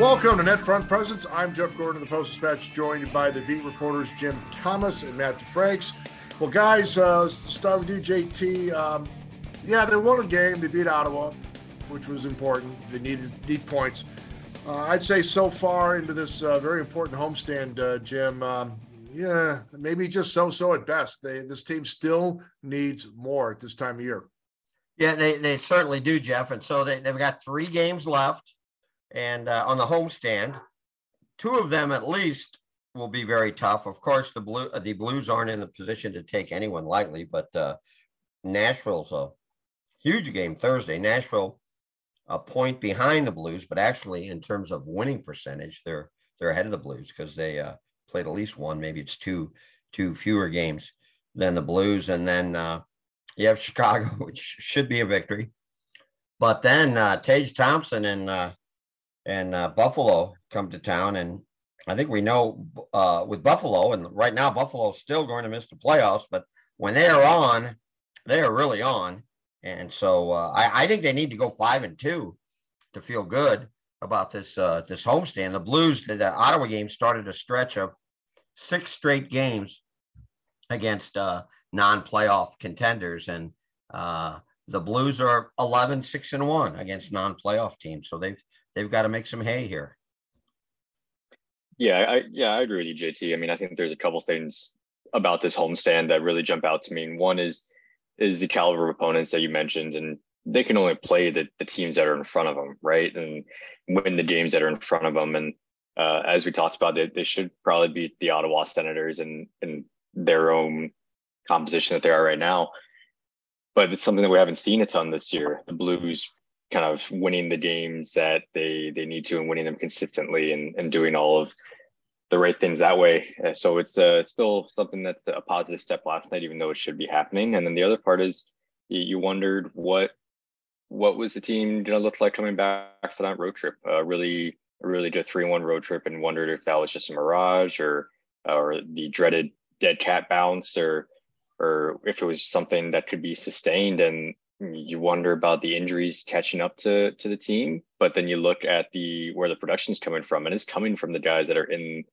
Welcome to Netfront Presence. I'm Jeff Gordon of the Post Dispatch, joined by the beat reporters Jim Thomas and Matt DeFranks. Well, guys, uh, start with you, JT. Um, yeah, they won a game. They beat Ottawa, which was important. They needed need points. Uh, I'd say so far into this uh, very important homestand, uh, Jim. Um, yeah, maybe just so-so at best. They this team still needs more at this time of year. Yeah, they, they certainly do, Jeff. And so they, they've got three games left and uh, on the homestand. Two of them at least will be very tough. Of course, the blue the Blues aren't in the position to take anyone lightly, but uh, Nashville's a huge game Thursday. Nashville a point behind the Blues, but actually in terms of winning percentage, they're they're ahead of the Blues because they uh, played at least one. Maybe it's two two fewer games than the Blues, and then uh, you have Chicago, which should be a victory. But then uh, Tage Thompson and uh, and uh, Buffalo come to town, and I think we know uh, with Buffalo, and right now Buffalo is still going to miss the playoffs, but when they are on, they are really on, and so uh, I, I, think they need to go five and two to feel good about this uh, this homestand. The Blues, the, the, Ottawa game started a stretch of six straight games against uh, non-playoff contenders, and uh, the Blues are 11, 6 and one against non-playoff teams, so they've they've got to make some hay here. Yeah, I yeah, I agree with you, JT. I mean, I think there's a couple things about this homestand that really jump out to me. And one is is the caliber of opponents that you mentioned, and they can only play the, the teams that are in front of them, right? And win the games that are in front of them. And uh, as we talked about, they, they should probably beat the Ottawa Senators and and their own composition that they are right now. But it's something that we haven't seen a ton this year. The Blues kind of winning the games that they they need to and winning them consistently and, and doing all of the right things that way. Uh, so it's uh, still something that's a positive step last night, even though it should be happening. And then the other part is you wondered what what was the team to look like coming back for that road trip? Uh, really, really did a three one road trip and wondered if that was just a mirage or or the dreaded dead cat bounce or or if it was something that could be sustained. And you wonder about the injuries catching up to to the team but then you look at the where the production's coming from and it's coming from the guys that are in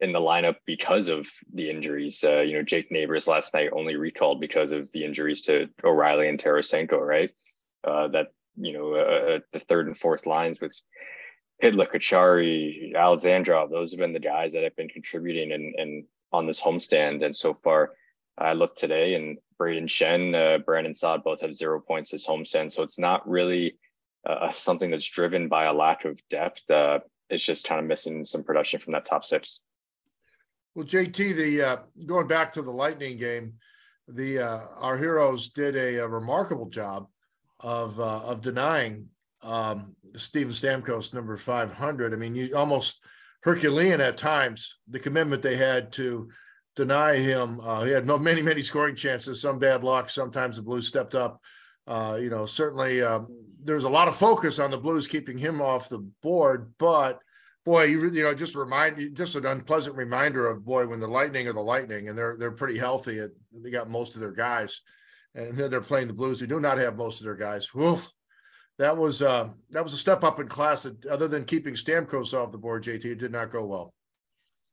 in the lineup because of the injuries uh, you know jake neighbors last night only recalled because of the injuries to o'reilly and tarasenko right uh, that you know uh, uh the third and fourth lines with Pitlick, Acciari, Alexandrov, those have been the guys that have been contributing and, and on this homestand. And so far, I looked today and Brayden Schenn, uh, Brandon Saad both have zero points this homestand. So it's not really uh, something that's driven by a lack of depth. Uh, it's just kind of missing some production from that top six. Well, JT, the uh, going back to the Lightning game, the uh, our heroes did a, a remarkable job of uh, of denying um, Steven Stamkos number 500. I mean, you almost Herculean at times the commitment they had to deny him. Uh, he had many, many scoring chances, some bad luck. Sometimes the Blues stepped up. Uh, you know, certainly um, there's a lot of focus on the Blues keeping him off the board, but boy, you, you know, just remind just an unpleasant reminder of boy when the Lightning are the Lightning and they're they're pretty healthy. They got most of their guys, and then they're playing the Blues who do not have most of their guys. Whew, that was uh, that was a step up in class. That other than keeping Stamkos off the board, JT, it did not go well.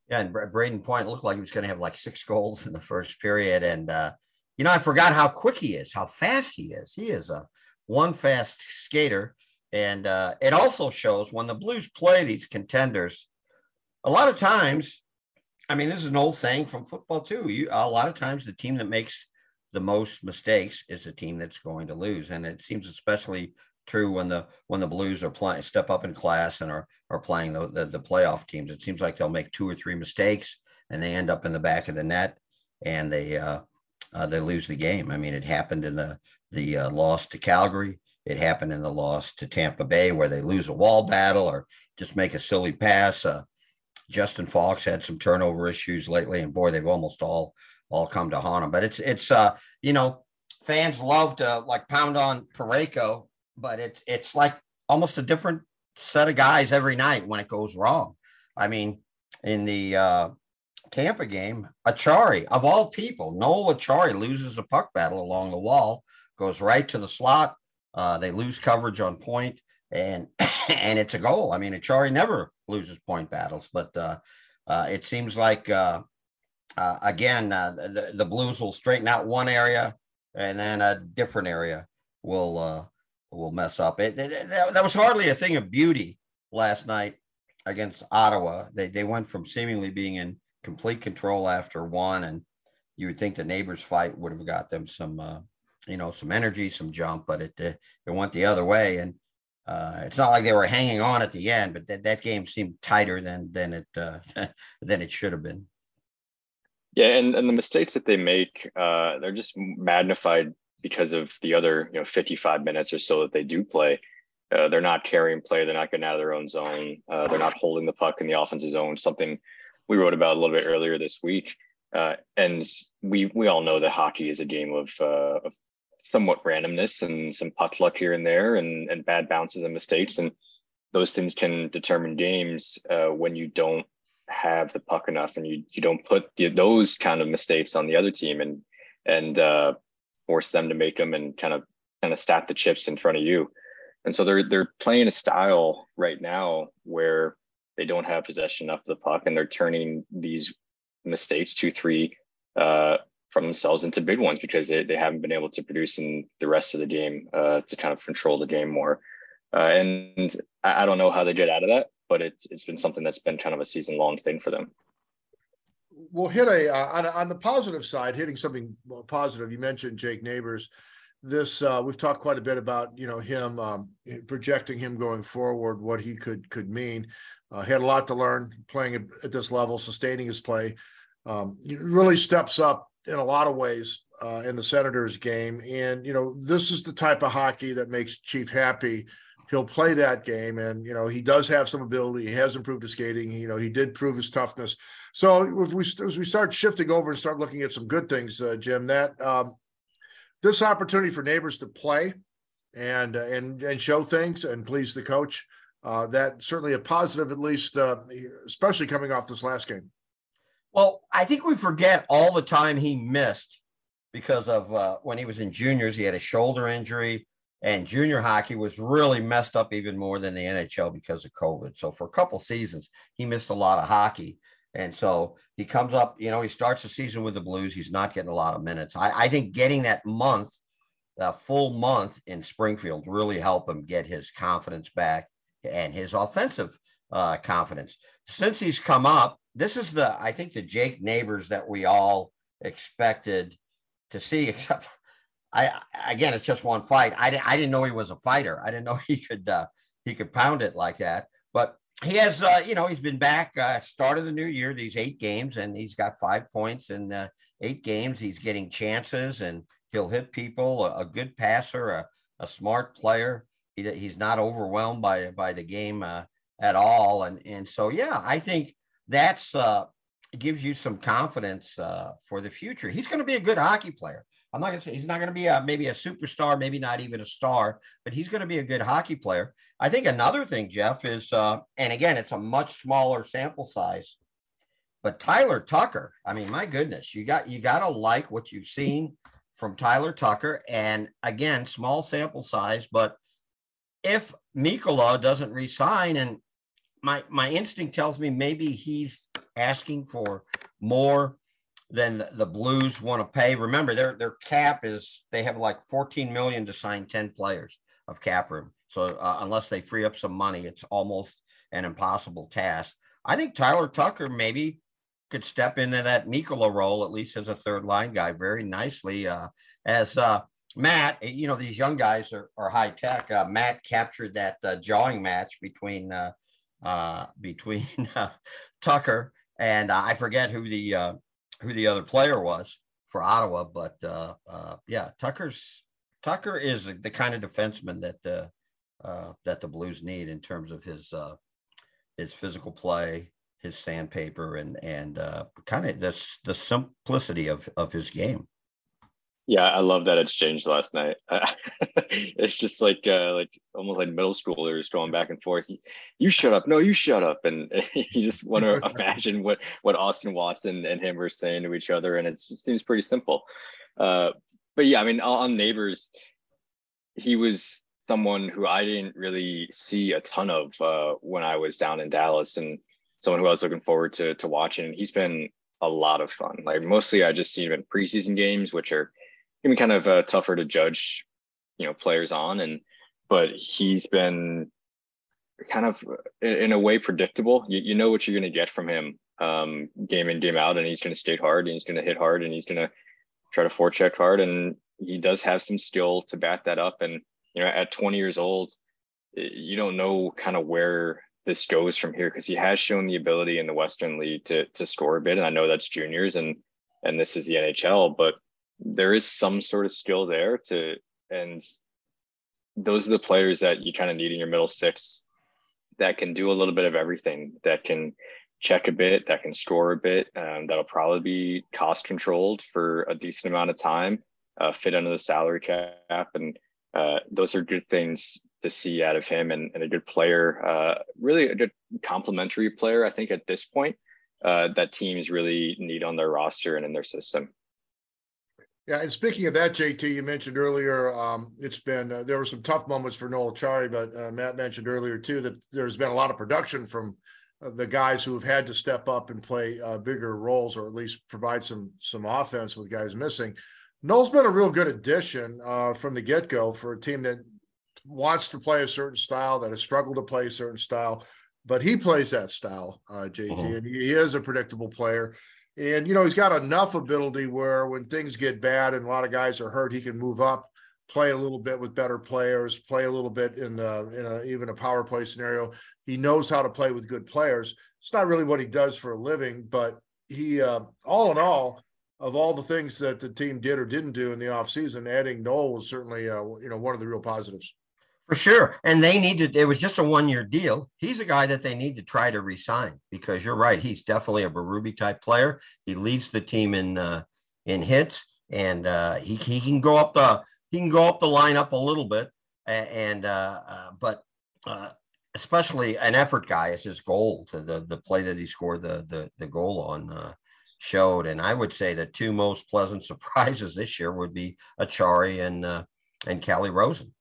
Yeah, and Brayden Point looked like he was going to have like six goals in the first period. And, uh, you know, I forgot how quick he is, how fast he is. He is a one fast skater. And uh, it also shows when the Blues play these contenders, a lot of times, I mean, this is an old saying from football too. You a lot of times the team that makes the most mistakes is the team that's going to lose. And it seems especially true when the when the Blues are playing step up in class and are are playing the, the, the playoff teams. It seems like they'll make two or three mistakes and they end up in the back of the net and they uh, uh, they lose the game. I mean, it happened in the the uh, loss to Calgary. It happened in the loss to Tampa Bay where they lose a wall battle or just make a silly pass. Uh, Justin Faulk had some turnover issues lately, and boy, they've almost all all come to haunt him. But it's it's uh you know fans love to like pound on Parayko but it's it's like almost a different set of guys every night when it goes wrong. I mean, in the uh, Tampa game, Acciari of all people, Noel Acciari loses a puck battle along the wall, goes right to the slot. Uh, they lose coverage on point, and and it's a goal. I mean, Acciari never loses point battles, but uh, uh, it seems like uh, uh again uh, the, the Blues will straighten out one area, and then a different area will uh, will mess up. It, it, that, was hardly a thing of beauty last night against Ottawa. They they went from seemingly being in complete control after one, and you would think the neighbors fight would have got them some uh, you know some energy, some jump, but it it went the other way, and uh, it's not like they were hanging on at the end, but that, that game seemed tighter than than it uh, than it should have been. Yeah, and, and the mistakes that they make, uh, they're just magnified because of the other, you know, 55 minutes or so that they do play. Uh, they're not carrying play. They're not getting out of their own zone. Uh, they're not holding the puck in the offensive zone. Something we wrote about a little bit earlier this week. Uh, and we we all know that hockey is a game of, uh, of somewhat randomness and some puck luck here and there, and and bad bounces and mistakes, and those things can determine games uh, when you don't have the puck enough and you you don't put the, those kind of mistakes on the other team and and uh, force them to make them and kind of kind of stack the chips in front of you. And so they're they're playing a style right now where they don't have possession enough of the puck and they're turning these mistakes two three uh, from themselves into big ones because they, they haven't been able to produce in the rest of the game uh, to kind of control the game more. Uh, and I, I, don't know how they get out of that, but it's it's been something that's been kind of a season long thing for them. We'll hit a uh, on, on the positive side, hitting something positive. You mentioned Jake Neighbors. This uh, we've talked quite a bit about, you know, him um, projecting him going forward, what he could could mean. Uh, he had a lot to learn playing at, this level, sustaining his play. Um, really steps up in a lot of ways uh, in the Senators game. And, you know, this is the type of hockey that makes Chief happy. He'll play that game. And, you know, he does have some ability. He has improved his skating. You know, he did prove his toughness. So if we, as we start shifting over and start looking at some good things, uh, Jim, that um, this opportunity for neighbors to play and, uh, and, and show things and please the coach, uh, that certainly a positive, at least, uh, especially coming off this last game. Well, I think we forget all the time he missed because of uh, when he was in juniors, he had a shoulder injury, and junior hockey was really messed up even more than the NHL because of COVID. So for a couple seasons, he missed a lot of hockey. And so he comes up, you know, he starts the season with the Blues. He's not getting a lot of minutes. I, I think getting that month, a full month in Springfield, really helped him get his confidence back and his offensive uh, confidence. Since he's come up, this is the I think the Jake Neighbors that we all expected to see, except I again it's just one fight. I, I didn't know he was a fighter. I didn't know he could uh, he could pound it like that. But he has uh, you know he's been back uh, start of the new year these eight games and he's got five points in uh, eight games. He's getting chances and he'll hit people. A, a good passer, a, a smart player. He, he's not overwhelmed by by the game uh, at all. And and so yeah, I think that's uh, gives you some confidence uh, for the future. He's going to be a good hockey player. I'm not to say he's not to be a, maybe a superstar, maybe not even a star, but he's to be a good hockey player. I think another thing, Jeff, is, uh, and again, it's a much smaller sample size, but Tyler Tucker. I mean, my goodness, you got you got to like what you've seen from Tyler Tucker, and again, small sample size, but if Mikkola doesn't resign and my my instinct tells me maybe he's asking for more than the Blues want to pay. Remember, their their cap is they have like 14 million to sign 10 players of cap room. So uh, unless they free up some money, it's almost an impossible task. I think Tyler Tucker maybe could step into that Mikkola role, at least as a third line guy, very nicely. Uh, as uh, Matt, you know, these young guys are, are high tech. Uh, Matt captured that uh, jawing match between uh, between Tucker and I forget who the who the other player was for Ottawa, but uh, uh, yeah, Tucker's Tucker is the kind of defenseman that the uh, that the Blues need in terms of his uh, his physical play, his sandpaper, and and uh, kind of this the simplicity of of his game. Yeah, I love that exchange last night. it's just like uh, like almost like middle schoolers going back and forth. You shut up, no, you shut up, and you just want to imagine what what Austin Watson and him were saying to each other, and it seems pretty simple. Uh, but yeah, I mean, on Neighbors, he was someone who I didn't really see a ton of uh, when I was down in Dallas, and someone who I was looking forward to to watching. He's been a lot of fun. Like mostly, I just seen him in preseason games, which are even kind of uh, tougher to judge, you know, players on. And but he's been kind of in a way predictable. You, you know what you're going to get from him um, game in game out, and he's going to skate hard, and he's going to hit hard, and he's going to try to forecheck hard, and he does have some skill to back that up. And you know, at 20 years old, you don't know kind of where this goes from here because he has shown the ability in the Western League to to score a bit, and I know that's juniors and and this is the NHL, but there is some sort of skill there to and those are the players that you kind of need in your middle six that can do a little bit of everything that can check a bit that can score a bit um, that'll probably be cost controlled for a decent amount of time uh, fit under the salary cap and uh, those are good things to see out of him and, and a good player, uh, really a good complementary player, I think, at this point uh, that teams really need on their roster and in their system. Yeah, and speaking of that, JT, you mentioned earlier, um, it's been uh, there were some tough moments for Noel Acciari, but uh, Matt mentioned earlier too that there's been a lot of production from uh, the guys who have had to step up and play bigger roles, or at least provide some some offense with guys missing. Noel's been a real good addition uh, from the get go for a team that wants to play a certain style, that has struggled to play a certain style, but he plays that style, uh, JT, uh-huh. and he is a predictable player. And, you know, he's got enough ability where when things get bad and a lot of guys are hurt, he can move up, play a little bit with better players, play a little bit in, uh, in a, even a power play scenario. He knows how to play with good players. It's not really what he does for a living, but he, uh, all in all, of all the things that the team did or didn't do in the offseason, adding Noel was certainly uh, you know one of the real positives. For sure. And they needed it was just a one-year deal. He's a guy that they need to try to resign because you're right. He's definitely a Berube type player. He leads the team in uh, in hits and uh, he, he can go up the he can go up the lineup a little bit and uh, uh but uh, especially an effort guy is his goal to the the play that he scored the the, the goal on uh, showed. And I would say the two most pleasant surprises this year would be Acciari and uh, and Calle Rosen.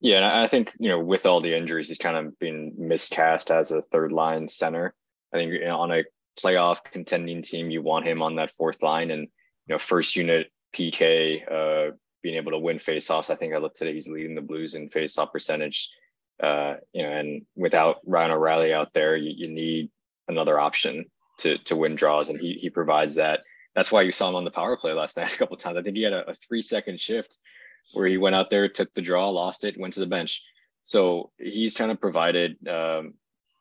Yeah, and I think you know with all the injuries, he's kind of been miscast as a third line center. I think you know, on a playoff contending team, you want him on that fourth line, and you know first unit PK, uh, being able to win faceoffs. I think I looked today; he's leading the Blues in faceoff percentage. Uh, you know, and without Ryan O'Reilly out there, you, you need another option to to win draws, and he he provides that. That's why you saw him on the power play last night a couple times. I think he had a, a three second shift where he went out there, took the draw, lost it, went to the bench. So he's kind of provided um,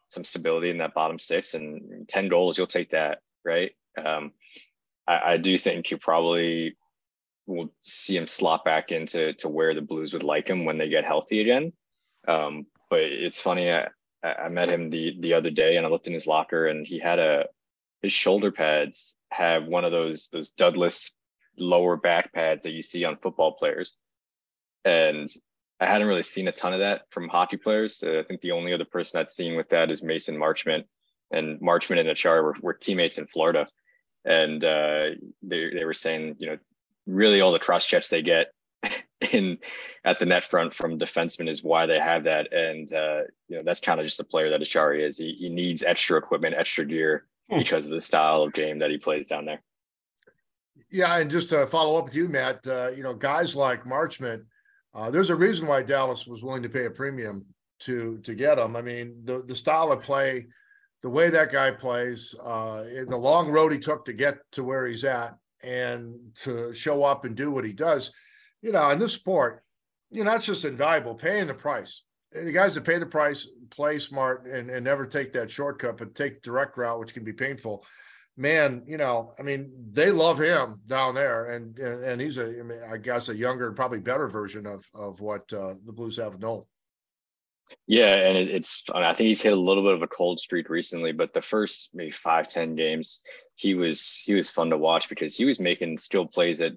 some stability in that bottom six, and ten goals, you'll take that, right? Um, I, I do think you probably will see him slot back into to where the Blues would like him when they get healthy again. Um, but it's funny. I, I met him the the other day, and I looked in his locker, and he had a his shoulder pads have one of those those Douglas lower back pads that you see on football players. And I hadn't really seen a ton of that from hockey players. Uh, I think the only other person I'd seen with that is Mason Marchment. And Marchment and Acciari were, were teammates in Florida. And uh, they, they were saying, you know, really all the cross checks they get in at the net front from defensemen is why they have that. And, uh, you know, that's kind of just a player that Acciari is. He, he needs extra equipment, extra gear Hmm. because of the style of game that he plays down there. Yeah, and just to follow up with you, Matt, uh, you know, guys like Marchment, uh, there's a reason why Dallas was willing to pay a premium to to get him. I mean, the the style of play, the way that guy plays, uh, the long road he took to get to where he's at, and to show up and do what he does, you know, in this sport, you know, that's just invaluable. Paying the price, the guys that pay the price play smart and, and never take that shortcut, but take the direct route, which can be painful. Man, you know, I mean, they love him down there, and and, and he's a, I, mean, I guess, a younger and probably better version of of what uh, the Blues have known. Yeah, and it, it's I think he's hit a little bit of a cold streak recently, but the first maybe five ten games, he was he was fun to watch because he was making skilled plays that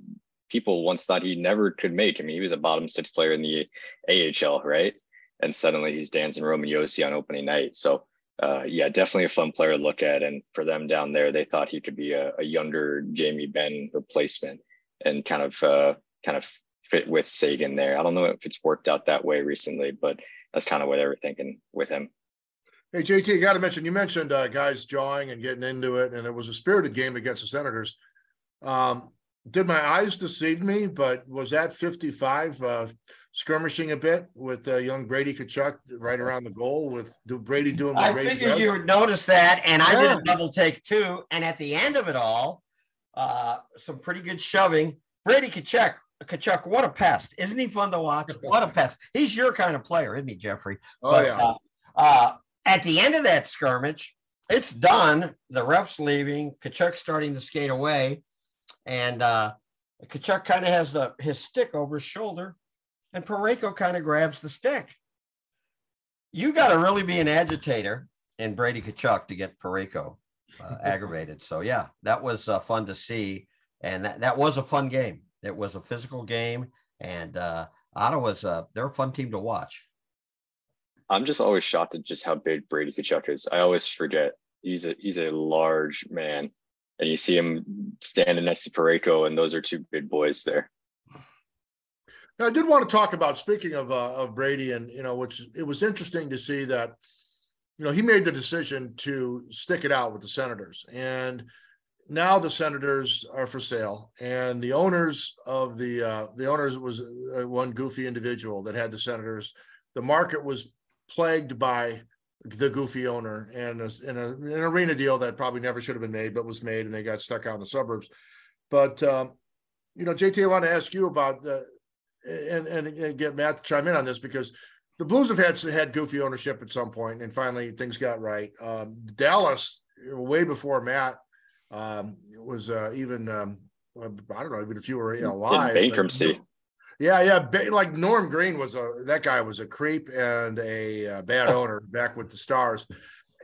people once thought he never could make. I mean, he was a bottom six player in the AHL, right? and suddenly he's dancing Roman Josi on opening night. So uh, yeah, definitely a fun player to look at. And for them down there, they thought he could be a, a younger Jamie Benn replacement and kind of uh, kind of fit with Seguin there. I don't know if it's worked out that way recently, but that's kind of what they were thinking with him. Hey JT, got to mention you mentioned uh, guys jawing and getting into it, and it was a spirited game against the Senators. Um, did my eyes deceive me? But was that 55 uh, skirmishing a bit with uh, young Brady Tkachuk right around the goal with Brady doing? I Brady figured does? you would notice that, and I did a double take too. And at the end of it all, uh, some pretty good shoving. Brady Tkachuk, Tkachuk, what a pest! Isn't he fun to watch? What a pest! He's your kind of player, isn't he, Jeffrey? Oh but, yeah. Uh, uh, at the end of that skirmish, it's done. The ref's leaving. Tkachuk starting to skate away, and uh, Tkachuk kind of has the his stick over his shoulder, and Parayko kind of grabs the stick. You got to really be an agitator in Brady Tkachuk to get Parayko uh, aggravated. So yeah, that was uh, fun to see, and that, that was a fun game. It was a physical game, and uh, Ottawa's uh, they're a fun team to watch. I'm just always shocked at just how big Brady Tkachuk is. I always forget he's a he's a large man, and you see him standing next to Parayko, and those are two big boys there. Now, I did want to talk about speaking of uh, of Brady, and you know, which it was interesting to see that you know, he made the decision to stick it out with the Senators. And now the Senators are for sale. And the owners of the uh, the owners was uh, one goofy individual that had the Senators. The market was plagued by the goofy owner and a, a, an arena deal that probably never should have been made, but was made, and they got stuck out in the suburbs. But um, you know, JT, I want to ask you about the and, and, and get Matt to chime in on this because the Blues have had had goofy ownership at some point, and finally things got right. Um, Dallas, way before Matt um, was uh, even um, I don't know even if you were alive. In bankruptcy. yeah, yeah, like Norm Green was a that guy was a creep and a, a uh, bad owner back with the Stars,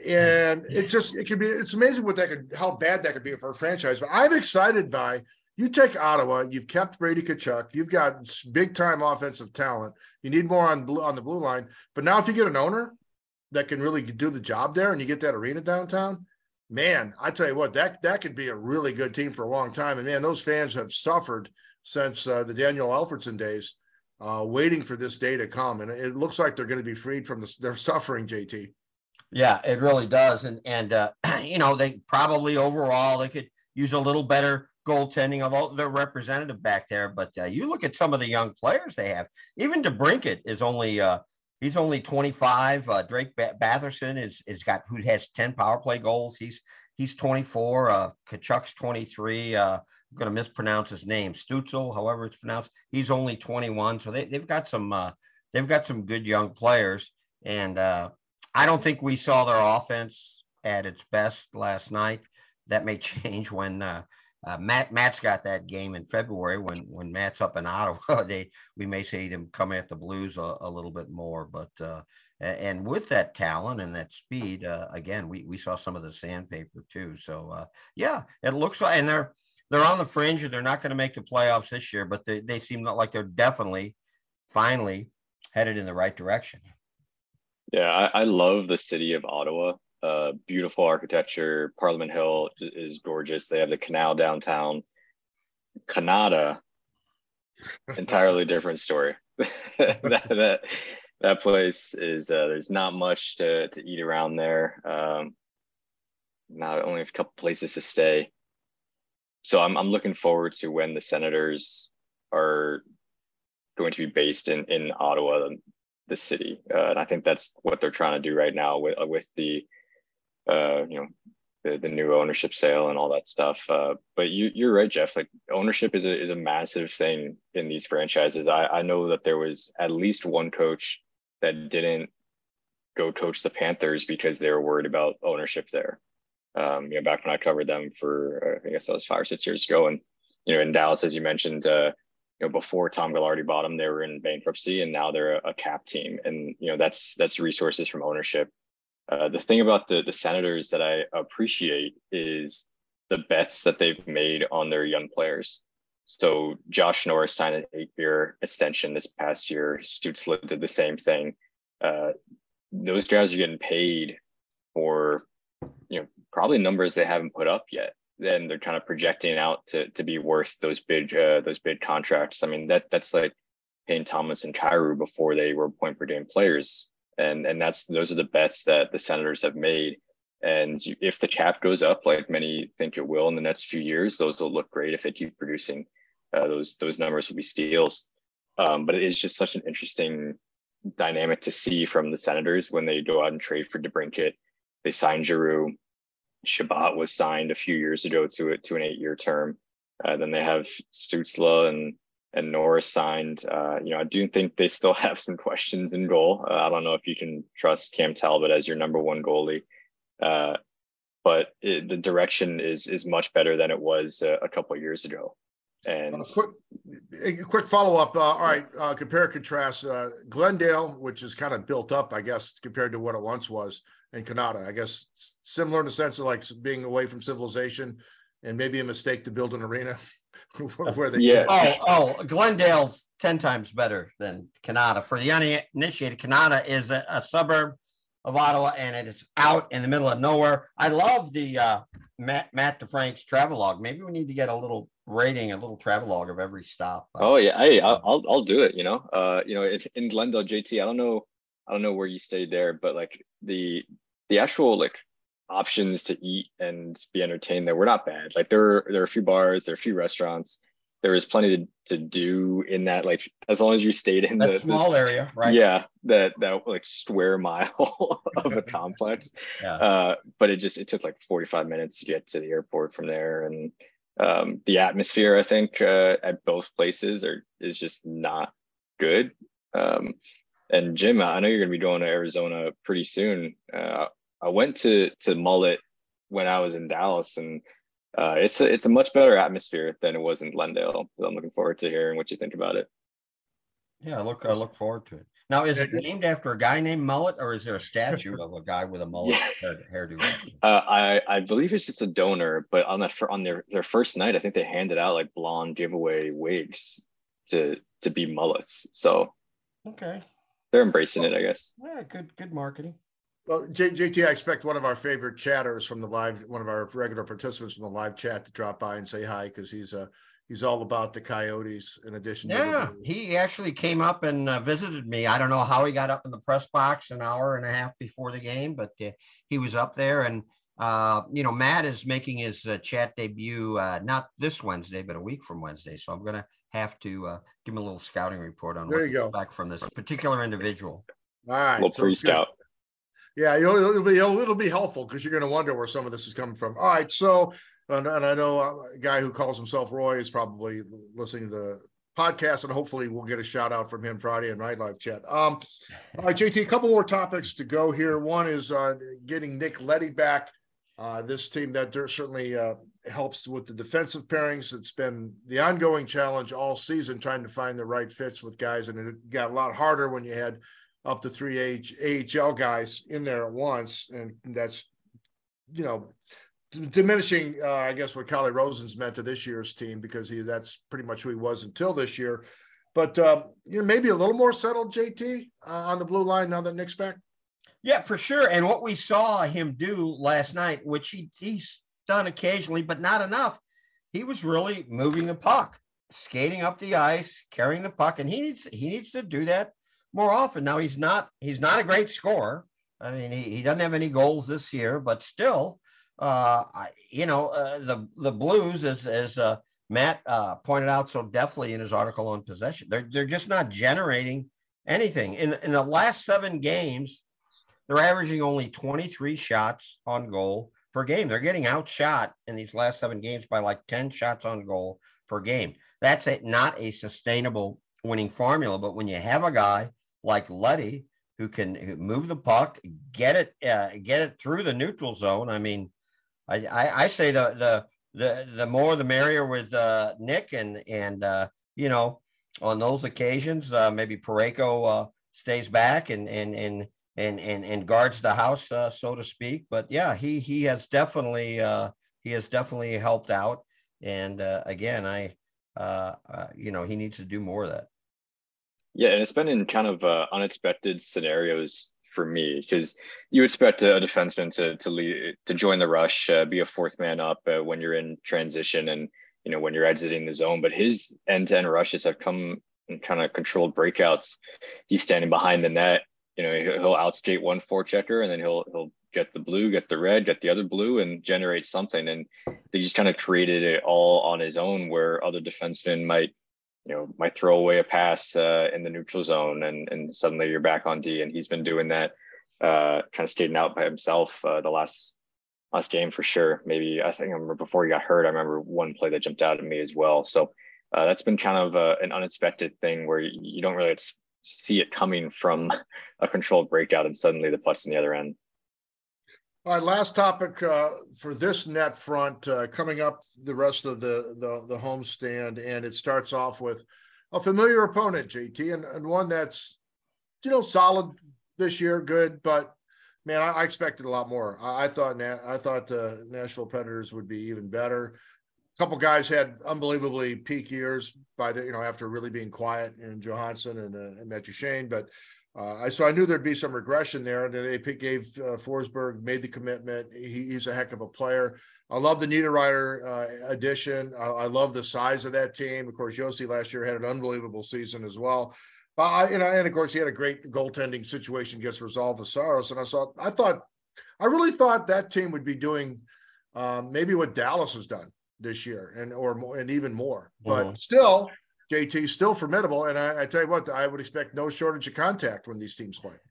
and it just it could be it's amazing what that could how bad that could be for a franchise. But I'm excited by you take Ottawa, you've kept Brady Tkachuk, you've got big time offensive talent. You need more on blue, on the blue line, but now if you get an owner that can really do the job there, and you get that arena downtown, man, I tell you what, that that could be a really good team for a long time. And man, those fans have suffered since uh, the Daniel Alfredsson days, uh, waiting for this day to come, and it looks like they're going to be freed from their suffering. JT. Yeah, it really does, and and uh, you know they probably overall they could use a little better goaltending, although they're representative back there. But uh, you look at some of the young players they have. Even DeBrincat is only uh, he's only 25. Uh, Drake Batherson is is got who has 10 power play goals. He's he's 24. Uh, Tkachuk's 23. Uh, I'm going to mispronounce his name, Stutzel, however it's pronounced. He's only 21. So they, they've got some uh, they've got some good young players, and uh, I don't think we saw their offense at its best last night. That may change when uh, uh, Matt Matt's got that game in February when when Matt's up in Ottawa. They we may see them come at the Blues a, a little bit more, but uh, and with that talent and that speed, uh, again, we we saw some of the sandpaper too. So uh, yeah, it looks like and they're they're on the fringe and they're not going to make the playoffs this year, but they they seem like they're definitely finally headed in the right direction. Yeah, I, I love the city of Ottawa uh, beautiful architecture. Parliament Hill is gorgeous. They have the canal downtown. Kanata, entirely different story. that, that that place is uh, there's not much to to eat around there. Um, not only a couple places to stay. So I'm I'm looking forward to when the Senators are going to be based in in Ottawa, the city, uh, and I think that's what they're trying to do right now with with the uh, you know, the, the new ownership sale and all that stuff. Uh, but you, you're right, Jeff. Like ownership is a is a massive thing in these franchises. I, I know that there was at least one coach that didn't go coach the Panthers because they were worried about ownership there. Um, you know, back when I covered them for uh, I guess that was five or six years ago, and you know, in Dallas, as you mentioned, uh, you know, before Tom Gaglardi bought them, they were in bankruptcy, and now they're a, a cap team, and you know, that's that's resources from ownership uh, the thing about the, the Senators that I appreciate is the bets that they've made on their young players. So Josh Norris signed an eight-year extension this past year. Stützle did the same thing. Uh, those guys are getting paid for, you know, probably numbers they haven't put up yet. then they're kind of projecting out to to be worth those big uh, those big contracts. I mean that that's like paying Thomas and Kyrou before they were point per game players, and and that's those are the bets that the Senators have made. And if the cap goes up, like many think it will in the next few years, those will look great if they keep producing. Uh, those those numbers will be steals. Um, but it is just such an interesting dynamic to see from the Senators when they go out and trade for DeBrincat. They signed Giroux. Chabot was signed a few years ago to it to an eight-year term. Uh, then they have Stutzla and and Norris signed. Uh, you know, I do think they still have some questions in goal. Uh, I don't know if you can trust Cam Talbot as your number one goalie, uh, but it, the direction is is much better than it was uh, a couple years ago. And a quick, a quick follow up. Uh, all right, uh, compare contrast. Uh, Glendale, which is kind of built up, I guess, compared to what it once was, and Kanata, I guess, similar in the sense of like being away from civilization, and maybe a mistake to build an arena. where they yeah. Oh, oh, Glendale's ten times better than Kanata. For the uninitiated, Kanata is a, a suburb of Ottawa, and it is out in the middle of nowhere. I love the uh, Matt Matt DeFrank's travelogue. Maybe we need to get a little rating, a little travelogue of every stop. Oh yeah, hey, I'll, I'll I'll do it. You know, uh, you know, it's in Glendale, JT. I don't know, I don't know where you stayed there, but like the the actual like options to eat and be entertained there were not bad. Like there there are a few bars, there are a few restaurants. There was plenty to, to do in that, like as long as you stayed in that the small this, area, right? Yeah, that that like square mile of a complex. Yeah. Uh, but it just it took like 45 minutes to get to the airport from there. And um, the atmosphere, I think, uh, at both places are is just not good. Um, and Jim, I know you're going to be going to Arizona pretty soon. Uh, I went to to Mullett when I was in Dallas, and uh, it's a it's a much better atmosphere than it was in Glendale. So I'm looking forward to hearing what you think about it. Yeah, I look I look forward to it. Now, is it named after a guy named Mullett, or is there a statue of a guy with a mullet yeah. hairdo? Uh, I I believe it's just a donor, but on that on their their first night, I think they handed out like blonde giveaway wigs to to be mullets. So okay, they're embracing it, I guess. Yeah, good good marketing. Well, J- JT, I expect one of our favorite chatters from the live, one of our regular participants from the live chat to drop by and say hi because he's uh he's all about the Coyotes. In addition, yeah, he actually came up and uh, visited me. I don't know how he got up in the press box an hour and a half before the game, but uh, he was up there. And uh, you know, Matt is making his uh, chat debut uh, not this Wednesday, but a week from Wednesday. So I'm gonna have to uh, give him a little scouting report on there what you go back from this particular individual. All right, little so pre-scout. Yeah, it'll, be it'll, be helpful because you're going to wonder where some of this is coming from. All right, so and, and I know a guy who calls himself Roy is probably listening to the podcast, and hopefully we'll get a shout out from him Friday in Night Live Chat. Um, all right, JT, a couple more topics to go here. One is uh, getting Nick Leddy back. Uh, this team that certainly uh, helps with the defensive pairings. It's been the ongoing challenge all season trying to find the right fits with guys, and it got a lot harder when you had up to three AHL guys in there at once, and that's you know diminishing, uh, I guess, what Calle Rosen's meant to this year's team because he that's pretty much who he was until this year. But um, you know, maybe a little more settled, JT, uh, on the blue line now that Nick's back. Yeah, for sure. And what we saw him do last night, which he, he's done occasionally, but not enough, he was really moving the puck, skating up the ice, carrying the puck, and he needs he needs to do that more often. Now he's not he's not a great scorer. I mean, he, he doesn't have any goals this year, but still, uh, I, you know, uh, the the Blues, as as uh, Matt uh, pointed out so deftly in his article on possession, they're they're just not generating anything. In in the last seven games, they're averaging only 23 shots on goal per game. They're getting outshot in these last seven games by like 10 shots on goal per game. That's a, not a sustainable winning formula. But when you have a guy like Leddy who can move the puck, get it, uh, get it through the neutral zone. I mean, I, I, I say the the the the more the merrier with uh, Nick and and uh, you know on those occasions uh, maybe Parayko uh, stays back and and and and and and guards the house uh, so to speak. But yeah, he he has definitely uh, he has definitely helped out. And uh, again, I uh, uh, you know he needs to do more of that. Yeah, and it's been in kind of uh, unexpected scenarios for me because you expect a defenseman to to lead to join the rush, uh, be a fourth man up uh, when you're in transition and you know when you're exiting the zone. But his end to end rushes have come in kind of controlled breakouts. He's standing behind the net. You know he'll outskate one forechecker and then he'll he'll get the blue, get the red, get the other blue, and generate something. And they just kind of created it all on his own, where other defensemen might you know might throw away a pass uh, in the neutral zone and and suddenly you're back on D and he's been doing that uh, kind of skating out by himself uh, the last last game for sure. Maybe I think I remember before he got hurt I remember one play that jumped out at me as well. So uh, that's been kind of a, uh, an unexpected thing where you don't really see it coming from a controlled breakout and suddenly the puck's in the other end all right, last topic uh, for this net front uh, coming up the rest of the, the the homestand, and it starts off with a familiar opponent, JT, and, and one that's you know solid this year, good, but man, I, I expected a lot more. I, I thought Na- I thought the Nashville Predators would be even better. A couple guys had unbelievably peak years by the you know after really being quiet in Johansen and, uh, and Matt Duchene, but uh, so I knew there'd be some regression there, and they gave uh, Forsberg made the commitment. He, he's a heck of a player. I love the Niederreiter uh, addition. I, I, love the size of that team. Of course, Josi last year had an unbelievable season as well. But I, you know, and of course, he had a great goaltending situation gets resolved with Saros. And I saw, I thought, I really thought that team would be doing um, maybe what Dallas has done this year, and or more, and even more. But mm-hmm. still, JT still formidable, and I, I, tell you what, I would expect no shortage of contact when these teams play.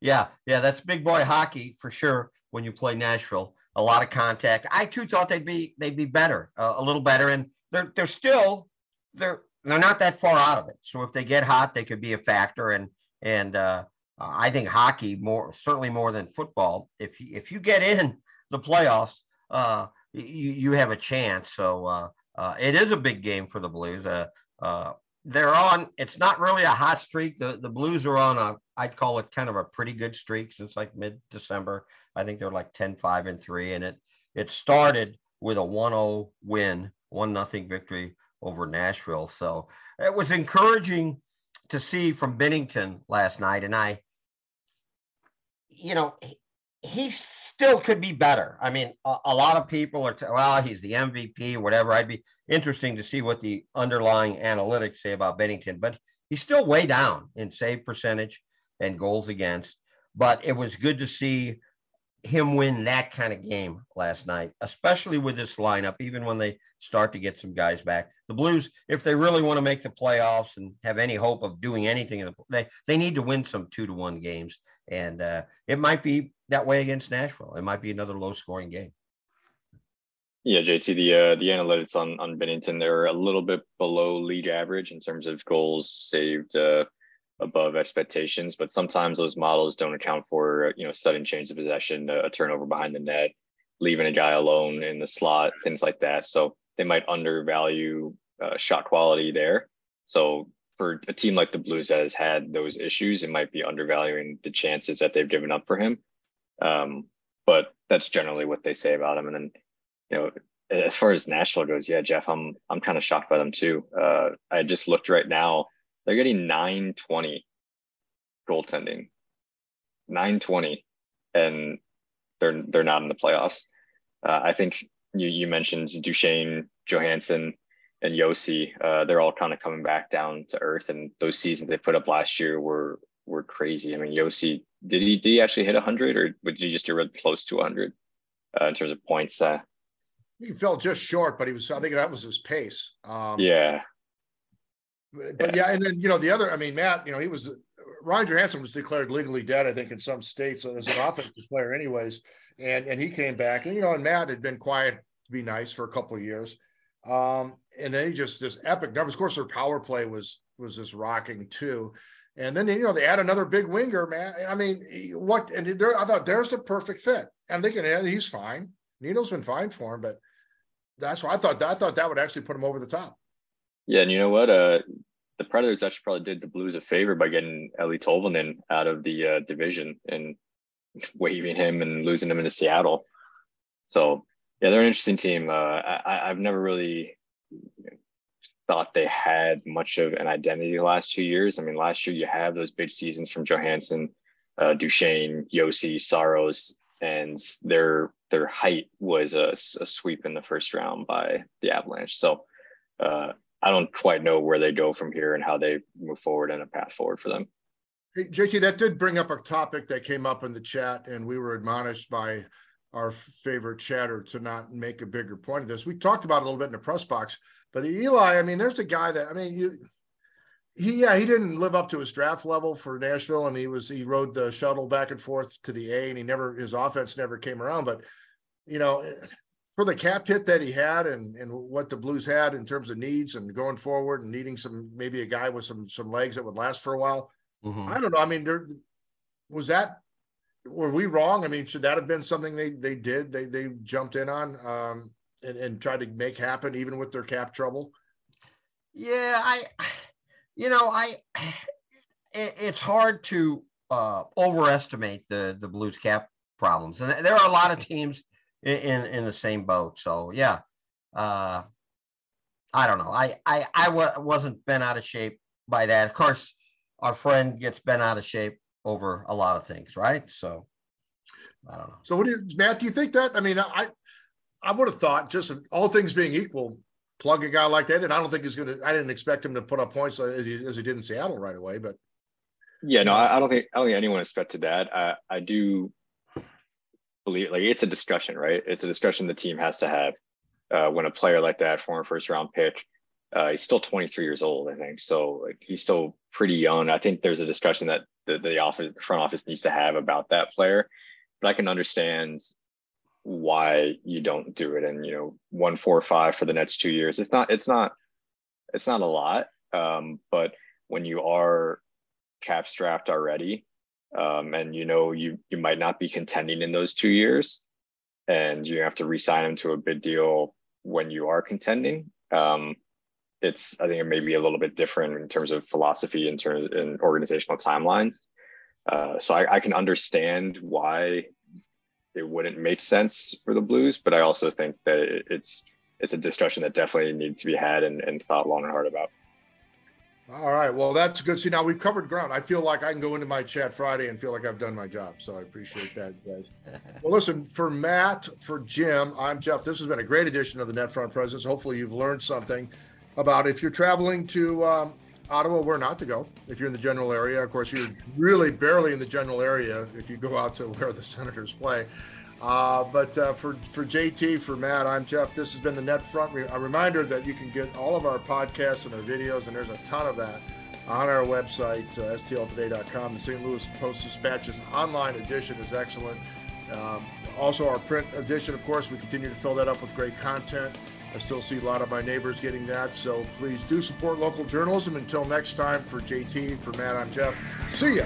Yeah, yeah, that's big boy hockey for sure. When you play Nashville, a lot of contact. I too thought they'd be they'd be better, uh, a little better, and they're they're still they're they're not that far out of it. So if they get hot, they could be a factor. And and uh, I think hockey more certainly more than football. If you, if you get in the playoffs, uh, you you have a chance. So uh, uh, it is a big game for the Blues. Uh, they're on. It's not really a hot streak. The the Blues are on a. I'd call it kind of a pretty good streak since like mid December. I think they're like 10, 5, and three, and it it started with a 1-0 win, one nothing victory over Nashville. So it was encouraging to see from Binnington last night, and I, you know, he still could be better. I mean, a, a lot of people are, t- well, he's the MVP whatever. I'd be interesting to see what the underlying analytics say about Binnington, but he's still way down in save percentage and goals against. But it was good to see him win that kind of game last night, especially with this lineup, even when they start to get some guys back. The Blues, if they really want to make the playoffs and have any hope of doing anything, they, they need to win some two to one games. And uh, it might be that way against Nashville. It might be another low scoring game. Yeah, JT, the uh, the analytics on on Binnington they're a little bit below league average in terms of goals saved uh, above expectations, but sometimes those models don't account for you know sudden change of possession, a turnover behind the net, leaving a guy alone in the slot, things like that. So they might undervalue uh, shot quality there. So for a team like the Blues that has had those issues, it might be undervaluing the chances that they've given up for him. Um, but that's generally what they say about him. And then, you know, as far as Nashville goes, yeah, Jeff, I'm I'm kind of shocked by them too. Uh, I just looked right now; they're getting 920 goaltending, 920, and they're they're not in the playoffs. Uh, I think you you mentioned Duchene, Johansen, and Josi. Uh, they're all kind of coming back down to earth, and those seasons they put up last year were were crazy. I mean, Josi did he did he actually hit 100 or did he just do close to 100 uh, in terms of points? Uh, he fell just short, but he was I think that was his pace. Um, yeah. But yeah. yeah, and then you know the other, I mean, Matt, you know, he was Ryan Johansen was declared legally dead, I think, in some states as an offensive player, anyways. And and he came back, and you know, and Matt had been quiet to be nice for a couple of years. Um, and then he just this epic numbers. Of course, their power play was was just rocking too. And then you know they add another big winger, man. I mean, what? And I thought there's the perfect fit. I'm thinking yeah, he's fine. Nino's been fine for him, but that's why I thought I thought that would actually put him over the top. Yeah, and you know what? Uh, the Predators actually probably did the Blues a favor by getting Eeli Tolvanen out of the uh, division and waving him and losing him into Seattle. So yeah, they're an interesting team. Uh, I, I've never really thought they had much of an identity the last two years. I mean, last year you have those big seasons from Johansen, uh, Duchene, Josi, Saros, and their their height was a, a, sweep in the first round by the Avalanche. So uh, I don't quite know where they go from here and how they move forward and a path forward for them. Hey, JT, that did bring up a topic that came up in the chat, and we were admonished by our favorite chatter to not make a bigger point of this. We talked about it a little bit in the press box, but Eeli, I mean, there's a guy that I mean, you, he yeah, he didn't live up to his draft level for Nashville, and he was he rode the shuttle back and forth to the A, and he never his offense never came around. But you know, for the cap hit that he had, and and what the Blues had in terms of needs and going forward, and needing some maybe a guy with some some legs that would last for a while. Mm-hmm. I don't know. I mean, there was that were we wrong? I mean, should that have been something they they did? They they jumped in on um, and, and tried to make happen even with their cap trouble. Yeah, I, you know, I, it, it's hard to uh, overestimate the the Blues cap problems, and there are a lot of teams in in, in the same boat. So yeah, uh, I don't know. I I I w- wasn't bent out of shape by that. Of course, our friend gets bent out of shape over a lot of things, right? So I don't know. So what do you, Matt? Do you think that? I mean, I I would have thought just all things being equal, plug a guy like that, and I don't think he's going to. I didn't expect him to put up points as he, as he did in Seattle right away, but yeah, no, I, I don't think I don't think anyone expected that. I I do believe like it's a discussion, right? It's a discussion the team has to have uh, when a player like that, former first round pick, uh, he's still 23 years old, I think. So like, he's still pretty young. I think there's a discussion that the, the office, front office needs to have about that player. But I can understand why you don't do it. And you know, one, four, five for the next two years. It's not. It's not. It's not a lot. Um, but when you are cap strapped already, um, and you know you you might not be contending in those two years, and you have to re-sign him to a big deal when you are contending. Um, it's I think it may be a little bit different in terms of philosophy in terms in organizational timelines. Uh, so I, I, can understand why it wouldn't make sense for the Blues, but I also think that it's it's a discussion that definitely needs to be had and, and thought long and hard about. All right. Well, that's good. See, now we've covered ground. I feel like I can go into my chat Friday and feel like I've done my job. So I appreciate that, guys. well, listen, for Matt, for Jim, I'm Jeff. This has been a great edition of the NetFront Presence. Hopefully, you've learned something about if you're traveling to um, Ottawa, where not to go. If you're in the general area, of course, you're really barely in the general area if you go out to where the Senators play. Uh, but uh, for for JT, for Matt, I'm Jeff. This has been the Net Front. A reminder that you can get all of our podcasts and our videos, and there's a ton of that on our website, uh, stltoday.com. The St. Louis Post Dispatch's online edition is excellent. Um, also, our print edition, of course, we continue to fill that up with great content. I still see a lot of my neighbors getting that. So please do support local journalism. Until next time, for JT, for Matt, I'm Jeff. See ya.